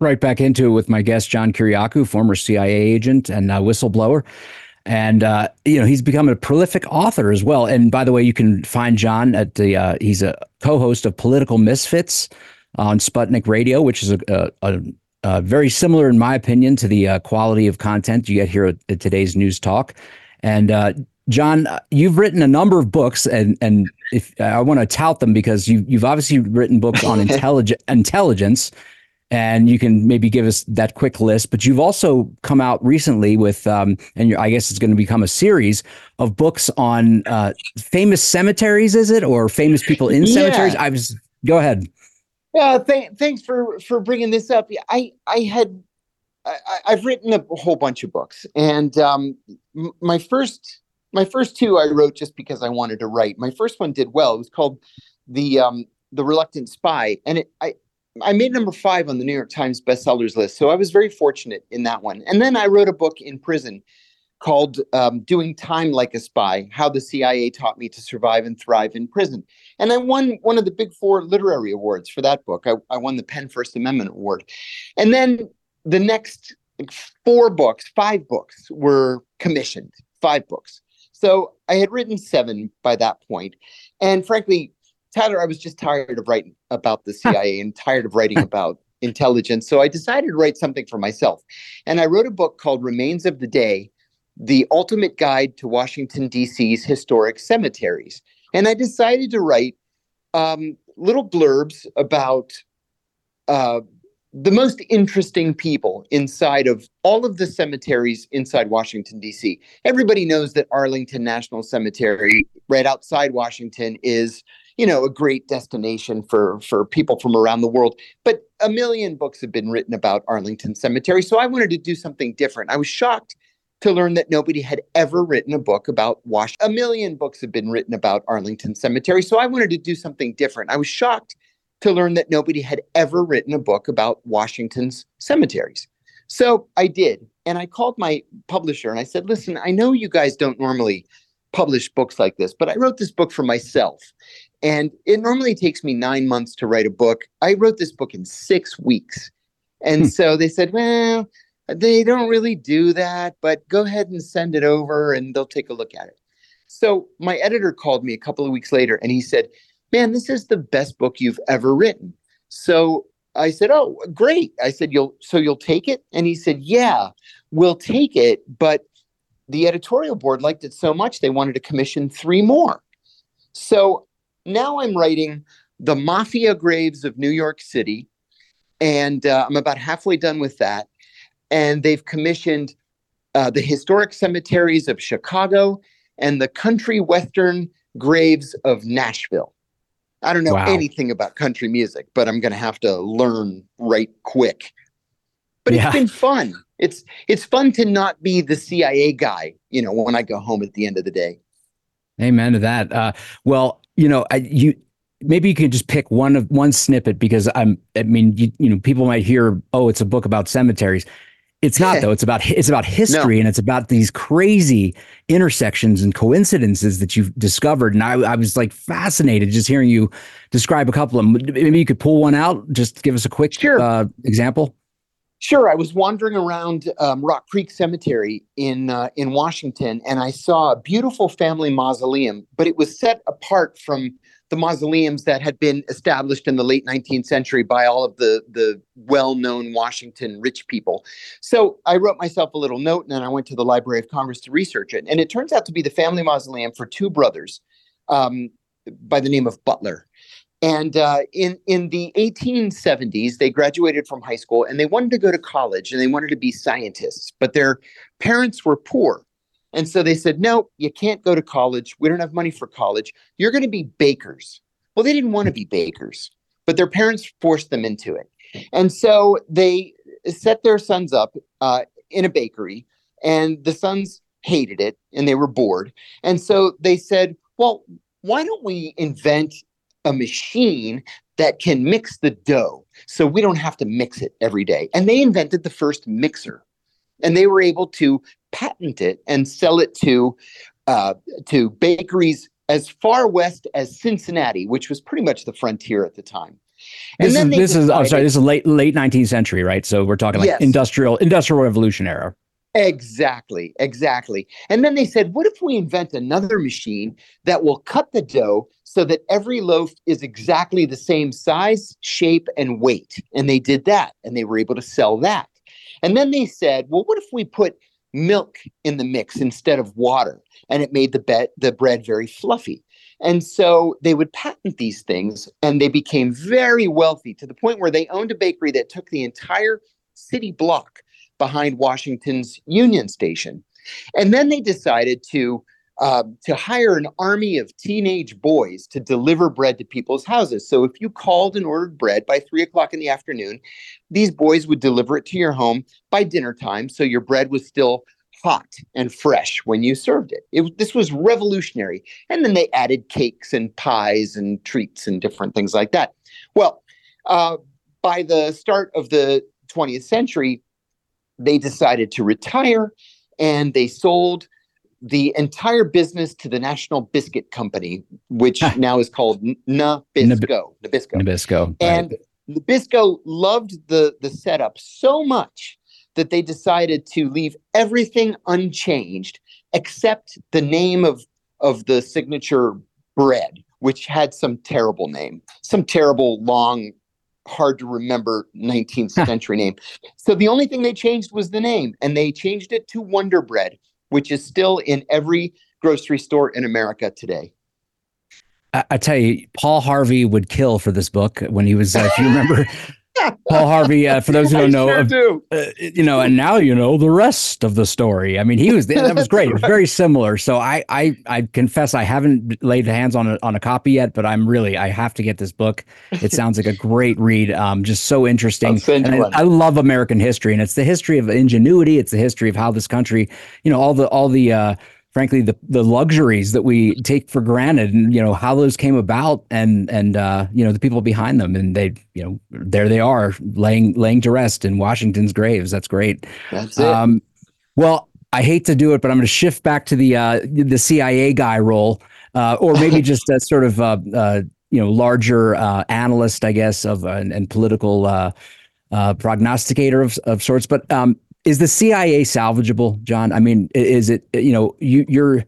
Speaker 2: Right back into it with my guest, John Kiriakou, former CIA agent and uh, whistleblower. And, uh, you know, he's become a prolific author as well. And by the way, you can find John at the, uh, he's a co host of Political Misfits on Sputnik Radio, which is a, a, a, very similar, in my opinion, to the uh, quality of content you get here at, at today's News Talk. And uh, John, you've written a number of books, and and if I want to tout them because you you've obviously written books on *laughs* intelligence intelligence, and you can maybe give us that quick list. But you've also come out recently with, um, and I guess it's going to become a series of books on uh, famous cemeteries. Is it or famous people in yeah. cemeteries? I was go ahead.
Speaker 6: Yeah, th- thanks for for bringing this up. I I had I, have written a whole bunch of books, and um, my first my first two I wrote just because I wanted to write. My first one did well. It was called the um, the Reluctant Spy, and it, I I made number five on the New York Times bestsellers list. So I was very fortunate in that one. And then I wrote a book in prison called um, "Doing Time Like a Spy: How the CIA Taught Me to Survive and Thrive in Prison." And I won one of the big four literary awards for that book. I, I won the PEN First Amendment Award, and then the next four books, five books, were commissioned. Five books so I had written seven by that point. And frankly, Tyler, I was just tired of writing about the CIA and tired of writing *laughs* about intelligence. So I decided to write something for myself. And I wrote a book called Remains of the Day The Ultimate Guide to Washington, D.C.'s Historic Cemeteries. And I decided to write um, little blurbs about uh, the most interesting people inside of all of the cemeteries inside Washington, D.C. Everybody knows that Arlington National Cemetery, right outside Washington, is you know a great destination for for people from around the world. But a million books have been written about arlington cemetery so i wanted to do something different. I was shocked to learn that nobody had ever written a book about wash a million books have been written about arlington cemetery so i wanted to do something different. I was shocked to learn that nobody had ever written a book about washington's cemeteries so i did and i called my publisher and i said listen i know you guys don't normally publish books like this but i wrote this book for myself and it normally takes me nine months to write a book. I wrote this book in six weeks. And hmm. so they said, well, they don't really do that, but go ahead and send it over and they'll take a look at it. So my editor called me a couple of weeks later and he said, man, this is the best book you've ever written. So I said, oh, great. I said, you'll, so you'll take it? And he said, yeah, we'll take it. But the editorial board liked it so much, they wanted to commission three more. So now I'm writing the Mafia Graves of New York City, and uh, I'm about halfway done with that. And they've commissioned uh, the historic cemeteries of Chicago and the country western graves of Nashville. I don't know wow. anything about country music, but I'm going to have to learn right quick. But yeah. it's been fun. It's it's fun to not be the CIA guy, you know, when I go home at the end of the day.
Speaker 2: Amen to that. Uh, well, you know, I, you maybe you can just pick one of one snippet because I'm. I mean, you, you know, people might hear, oh, it's a book about cemeteries. It's not though. It's about it's about history no. and it's about these crazy intersections and coincidences that you've discovered. And I, I was like fascinated just hearing you describe a couple of them. Maybe you could pull one out. Just give us a quick sure. uh, example.
Speaker 6: Sure. I was wandering around um, Rock Creek Cemetery in uh, in Washington, and I saw a beautiful family mausoleum, but it was set apart from the mausoleums that had been established in the late 19th century by all of the the well-known Washington rich people. So I wrote myself a little note, and then I went to the Library of Congress to research it, and it turns out to be the family mausoleum for two brothers um, by the name of Butler. And uh, in in the 1870s, they graduated from high school and they wanted to go to college and they wanted to be scientists, but their parents were poor. And so they said, no, you can't go to college. We don't have money for college. You're going to be bakers. Well, they didn't want to be bakers, but their parents forced them into it. And so they set their sons up uh, in a bakery, and the sons hated it and they were bored. And so they said, well, why don't we invent a machine that can mix the dough so we don't have to mix it every day. And they invented the first mixer and they were able to patent it and sell it to uh, to bakeries as far west as Cincinnati, which was pretty much the frontier at the time.
Speaker 2: And this is, this decided, is I'm sorry, this is late late 19th century, right? So we're talking like yes. industrial industrial revolution era.
Speaker 6: Exactly, exactly. And then they said, what if we invent another machine that will cut the dough so that every loaf is exactly the same size, shape, and weight? And they did that and they were able to sell that. And then they said, well, what if we put milk in the mix instead of water? And it made the, be- the bread very fluffy. And so they would patent these things and they became very wealthy to the point where they owned a bakery that took the entire city block behind Washington's Union Station. And then they decided to uh, to hire an army of teenage boys to deliver bread to people's houses. So if you called and ordered bread by three o'clock in the afternoon, these boys would deliver it to your home by dinner time. So your bread was still hot and fresh when you served it. it. This was revolutionary. And then they added cakes and pies and treats and different things like that. Well, uh, by the start of the 20th century, they decided to retire and they sold the entire business to the National Biscuit Company, which now is called Nabisco. Nabisco.
Speaker 2: Nabisco.
Speaker 6: And Nabisco loved the, the setup so much that they decided to leave everything unchanged except the name of, of the signature bread, which had some terrible name, some terrible long hard to remember 19th century name. So the only thing they changed was the name, and they changed it to Wonder Bread, which is still in every grocery store in America today.
Speaker 2: I, I tell you, Paul Harvey would kill for this book when he was. Uh, if you remember, *laughs* Paul Harvey, uh, for those who don't know,
Speaker 6: sure do.
Speaker 2: uh, you know, and now you know the rest of the story. I mean, he was that was *laughs* great. It was very similar. So I, I, I confess I haven't laid hands on a on a copy yet, but I'm really I have to get this book. It *laughs* sounds like a great read. Um, just so interesting.
Speaker 6: I'll send you
Speaker 2: And. I, I love American history, and it's the history of ingenuity. It's the history of how this country, you know, all the all the. Uh, frankly the the luxuries that we take for granted and you know how those came about and and uh you know the people behind them. And they you know there they are laying laying to rest in Washington's graves. That's great.
Speaker 6: That's it.
Speaker 2: um well I hate to do it but I'm going to shift back to the uh the CIA guy role uh or maybe *laughs* just a sort of uh uh you know larger uh analyst I guess of uh, and, and political uh uh prognosticator of of sorts. But um is the CIA salvageable, John? I mean, is it you know you you're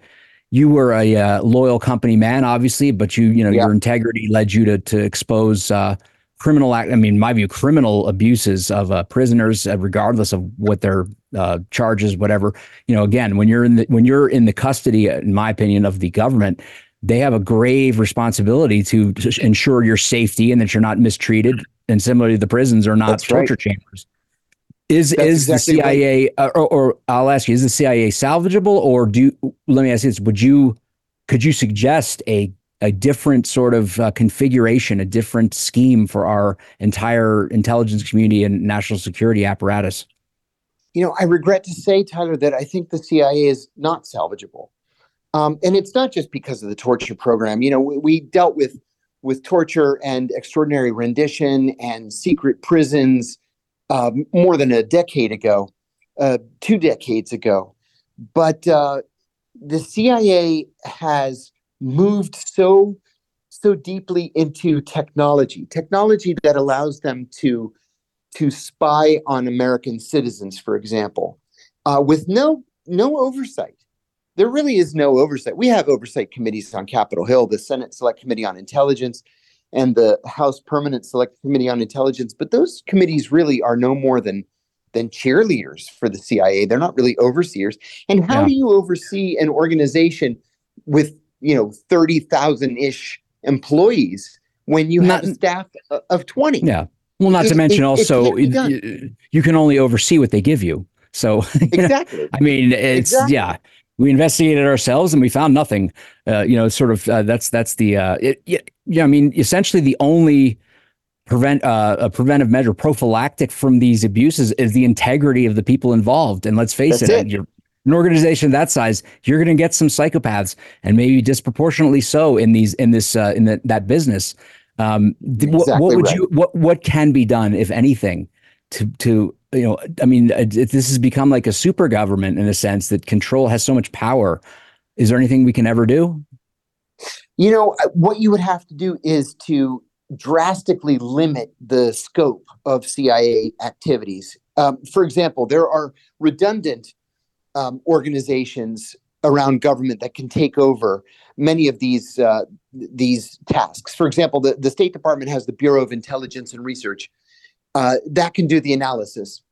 Speaker 2: you were a uh, loyal company man, obviously, but you you know
Speaker 6: Yeah.
Speaker 2: your integrity led you to to expose uh, criminal act. I mean, in my view, criminal abuses of uh, prisoners, uh, regardless of what their uh, charges, whatever. You know, again, when you're in the when you're in the custody, in my opinion, of the government. They have a grave responsibility to ensure your safety and that you're not mistreated. And similarly, the prisons are not
Speaker 6: That's right.
Speaker 2: torture chambers. Is
Speaker 6: That's
Speaker 2: is
Speaker 6: exactly
Speaker 2: the
Speaker 6: right.
Speaker 2: CIA uh, or, or I'll ask you, is the CIA salvageable or do you, let me ask you this, would you could you suggest a a different sort of uh, configuration, a different scheme for our entire intelligence community and national security apparatus?
Speaker 6: you know, I regret to say, Tyler, that I think the CIA is not salvageable. Um, and it's not just because of the torture program. You know, we, we dealt with with torture and extraordinary rendition and secret prisons uh, more than a decade ago, uh, two decades ago. But uh, the CIA has moved so so deeply into technology, technology that allows them to to spy on American citizens, for example, uh, with no no oversight. There really is no oversight. We have oversight committees on Capitol Hill, the Senate Select Committee on Intelligence, and the House Permanent Select Committee on Intelligence. But those committees really are no more than than cheerleaders for the CIA. They're not really overseers. And how
Speaker 2: Yeah.
Speaker 6: do you oversee an organization with you know thirty thousand ish employees when you have a staff of twenty?
Speaker 2: Yeah. Well, not
Speaker 6: It-
Speaker 2: to mention
Speaker 6: it- it
Speaker 2: also
Speaker 6: done.
Speaker 2: you, you can only oversee what they give you. So you *laughs* know,
Speaker 6: Exactly.
Speaker 2: I mean, it's
Speaker 6: Exactly.
Speaker 2: yeah. We investigated ourselves and we found nothing. Uh, you know, sort of uh, that's that's the uh, it, yeah, yeah. I mean, essentially the only prevent uh, a preventive measure prophylactic from these abuses is the integrity of the people involved. And let's face
Speaker 6: That's
Speaker 2: it,
Speaker 6: it.
Speaker 2: you're an organization that size, you're going to get some psychopaths, and maybe disproportionately so in these in this uh, in the, that business. Um, th- what, what would
Speaker 6: right.
Speaker 2: you what what can be done, if anything, to to you know? I mean, this has become like a super government in a sense that control has so much power. Is there anything we can ever do?
Speaker 6: You know, uh, what you would have to do is to drastically limit the scope of CIA activities. Um, for example, there are redundant um, organizations around government that can take over many of these uh, these tasks. For example, the, the State Department has the Bureau of Intelligence and Research uh, that can do the analysis.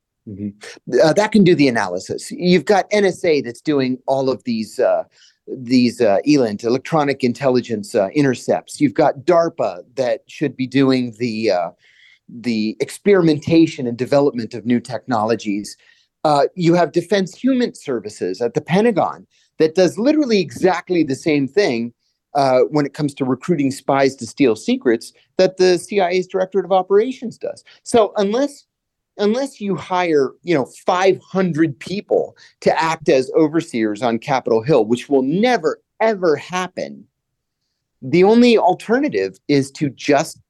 Speaker 6: Uh, that can do the analysis. You've got NSA that's doing all of these uh, these uh, ELINT, electronic intelligence uh, intercepts. You've got DARPA that should be doing the uh, the experimentation and development of new technologies. Uh, you have Defense HUMINT Services at the Pentagon that does literally exactly the same thing uh, when it comes to recruiting spies to steal secrets that the CIA's Directorate of Operations does. So unless unless you hire, you know, 500 people to act as overseers on Capitol Hill, which will never ever happen, the only alternative is to just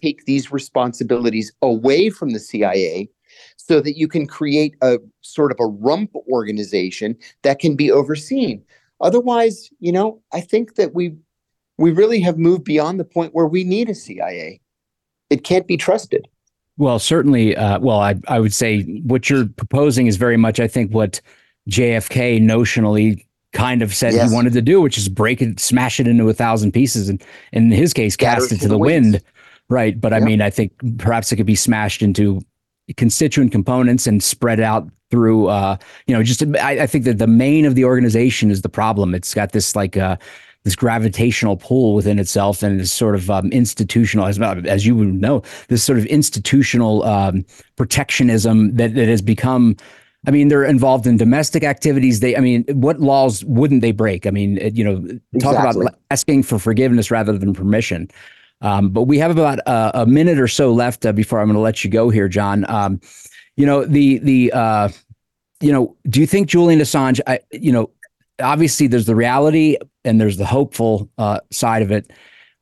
Speaker 6: take these responsibilities away from the CIA so that you can create a sort of a rump organization that can be overseen. Otherwise, you know, I think that we we really have moved beyond the point where we need a CIA. It can't be trusted.
Speaker 2: Well, certainly. Uh, well, I I would say what you're proposing is very much, I think, what JFK notionally kind of said
Speaker 6: Yes.
Speaker 2: he wanted to do, which is break it, smash it into a thousand pieces, and in his case,
Speaker 6: Scatter
Speaker 2: cast it to the
Speaker 6: winds.
Speaker 2: wind. Right. But I mean, I think perhaps it could be smashed into constituent components and spread out through, uh, you know, just I, I think that the main of the organization is the problem. It's got this like, uh, this gravitational pull within itself and this sort of um, institutional, as, as you would know, this sort of institutional um, protectionism that, that has become I mean, they're involved in domestic activities. They, I mean, what laws wouldn't they break? I mean, you know, talk
Speaker 6: Exactly.
Speaker 2: about asking for forgiveness rather than permission. Um, but we have about a, a minute or so left uh, before I'm going to let you go here, John. Um, you know, the the uh, you know, do you think Julian Assange? I, you know, obviously there's the reality and there's the hopeful uh, side of it.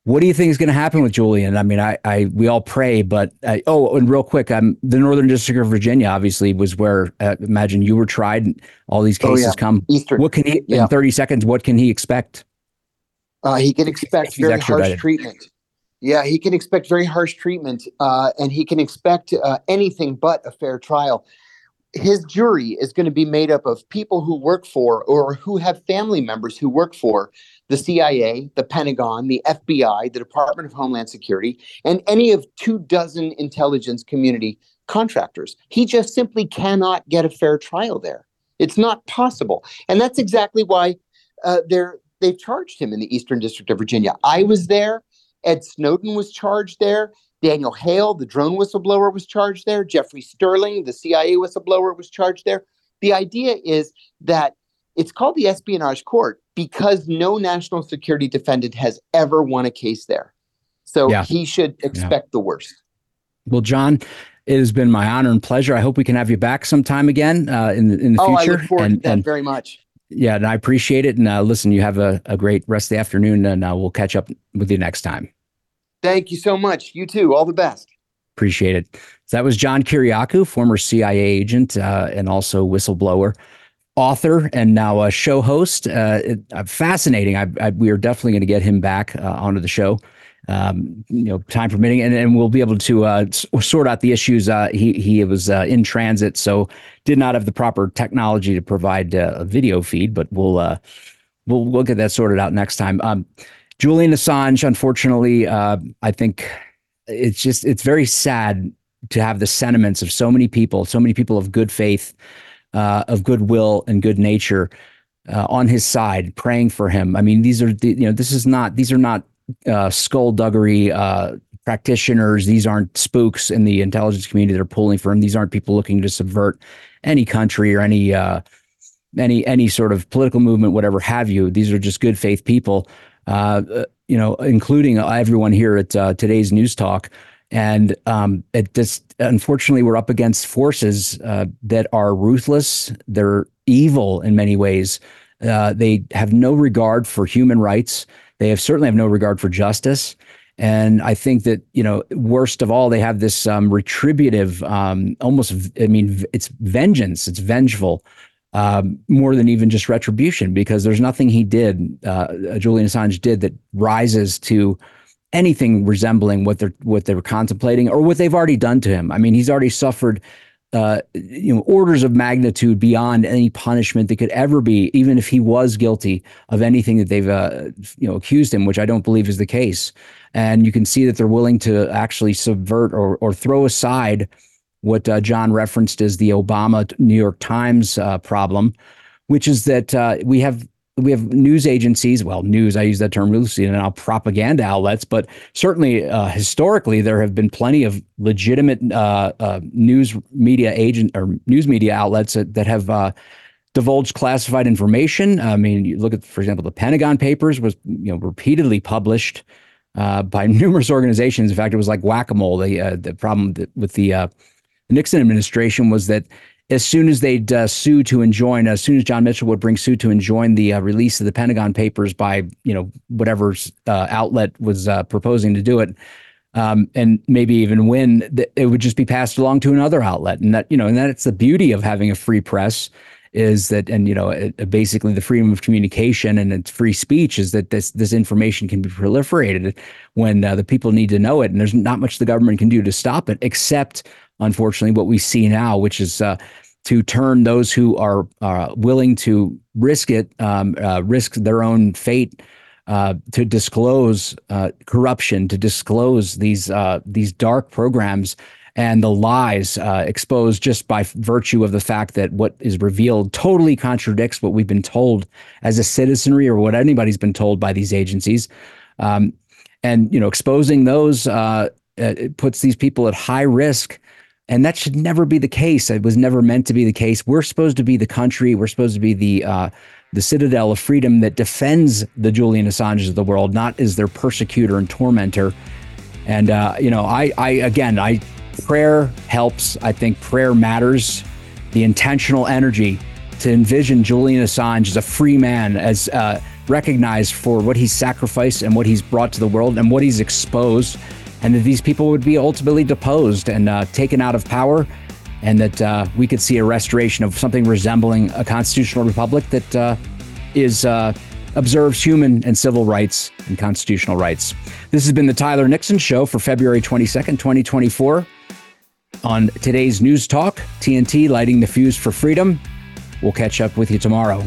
Speaker 2: What do you think is going to happen with Julian? I mean, I, I, we all pray, but I, oh, and real quick, um, the Northern District of Virginia obviously was where uh, imagine you were tried. And all these
Speaker 6: Oh,
Speaker 2: cases
Speaker 6: yeah.
Speaker 2: come.
Speaker 6: Eastern.
Speaker 2: What can he
Speaker 6: Yeah.
Speaker 2: in thirty seconds? What can he expect?
Speaker 6: Uh, he can expect very harsh treatment. Yeah, he can expect very harsh treatment, uh, and he can expect uh, anything but a fair trial. His jury is going to be made up of people who work for or who have family members who work for the CIA, the Pentagon, the FBI, the Department of Homeland Security, and any of two dozen intelligence community contractors. He just simply cannot get a fair trial there. It's not possible, and that's exactly why uh, they're they've charged him in the Eastern District of Virginia. I was there. Ed Snowden was charged there. Daniel Hale, the drone whistleblower, was charged there. Jeffrey Sterling, the CIA whistleblower, was charged there. The idea is that it's called the espionage court because no national security defendant has ever won a case there. So
Speaker 2: Yeah.
Speaker 6: he should expect the worst.
Speaker 2: Well, John, it has been my honor and pleasure. I hope we can have you back sometime again uh, in the in the
Speaker 6: Oh, I
Speaker 2: future.
Speaker 6: look forward
Speaker 2: and,
Speaker 6: to that
Speaker 2: and
Speaker 6: very much.
Speaker 2: yeah, and I appreciate it. And uh, listen, you have a, a great rest of the afternoon, and uh, we'll catch up with you next time.
Speaker 6: Thank you so much. You too. All the best.
Speaker 2: Appreciate it. So that was John Kiriakou, former CIA agent uh, and also whistleblower, author, and now a show host. Uh, it- uh, fascinating. I, I, we are definitely going to get him back uh, onto the show. Um, you know, time permitting, and, and we'll be able to uh, sort out the issues. Uh, he he was in transit, so did not have the proper technology to provide a video feed. But we'll we'll we'll get that sorted out next time. Um, Julian Assange, unfortunately, uh, I think it's just it's very sad to have the sentiments of so many people, so many people of good faith, uh, of goodwill and good nature uh, on his side, praying for him. I mean, these are the, you know this is not these are not uh, skullduggery uh, practitioners. These aren't spooks in the intelligence community that are pulling for him. These aren't people looking to subvert any country or any uh, any any sort of political movement, whatever have you. These are just good faith people, you know, including everyone here at uh, today's news talk. And um, it just unfortunately we're up against forces uh, that are ruthless. They're evil in many ways. Uh, they have no regard for human rights. They have certainly have no regard for justice. And I think that you know, worst of all, they have this um, retributive, um, almost. I mean, it's vengeance. It's vengeful um, more than even just retribution, because there's nothing he did, uh, Julian Assange did, that rises to anything resembling what they're what they were contemplating or what they've already done to him. I mean, he's already suffered, uh, you know, orders of magnitude beyond any punishment that could ever be, even if he was guilty of anything that they've, uh, you know, accused him, which I don't believe is the case. And you can see that they're willing to actually subvert or or throw aside what uh, John referenced as the Obama New York Times uh, problem, which is that uh, we have we have news agencies. Well, news I use that term loosely, and now propaganda outlets, but certainly uh, historically there have been plenty of legitimate uh, uh, news media agent or news media outlets that, that have. Divulged classified information. I mean, you look at, for example, the Pentagon Papers was you know repeatedly published by *laughs* numerous organizations. In fact, it was like whack a mole. The the problem with the uh, Nixon administration was that as soon as they'd uh, sue to enjoin, as soon as John Mitchell would bring suit to enjoin the uh, release of the Pentagon Papers by you know whatever uh, outlet was uh, proposing to do it, um, and maybe even th- it would just be passed along to another outlet, and that you know, and that's the beauty of having a free press is that and you know it, basically the freedom of communication and it's free speech is that this this information can be proliferated when uh, the people need to know it. And there's not much the government can do to stop it except unfortunately what we see now which is uh, to turn those who are uh, willing to risk it, um, uh, risk their own fate, uh, to disclose uh, corruption, to disclose these uh, these dark programs and the lies uh, exposed just by virtue of the fact that what is revealed totally contradicts what we've been told as a citizenry or what anybody's been told by these agencies. Um, and you know, exposing those puts these people at high risk and that should never be the case. It was never meant to be the case. We're supposed to be the country. We're supposed to be the uh, the citadel of freedom that defends the Julian Assanges of the world, not as their persecutor and tormentor. And uh, you know, I, I again, I prayer helps. I think prayer matters. The intentional energy to envision Julian Assange as a free man, as uh, recognized for what he's sacrificed and what he's brought to the world and what he's exposed and that these people would be ultimately deposed and uh, taken out of power, and that uh, we could see a restoration of something resembling a constitutional republic that uh, is uh, observes human and civil rights and constitutional rights. This has been the Tyler Nixon Show for February 22nd, 2024. On today's News Talk, TNT lighting the fuse for freedom. We'll catch up with you tomorrow.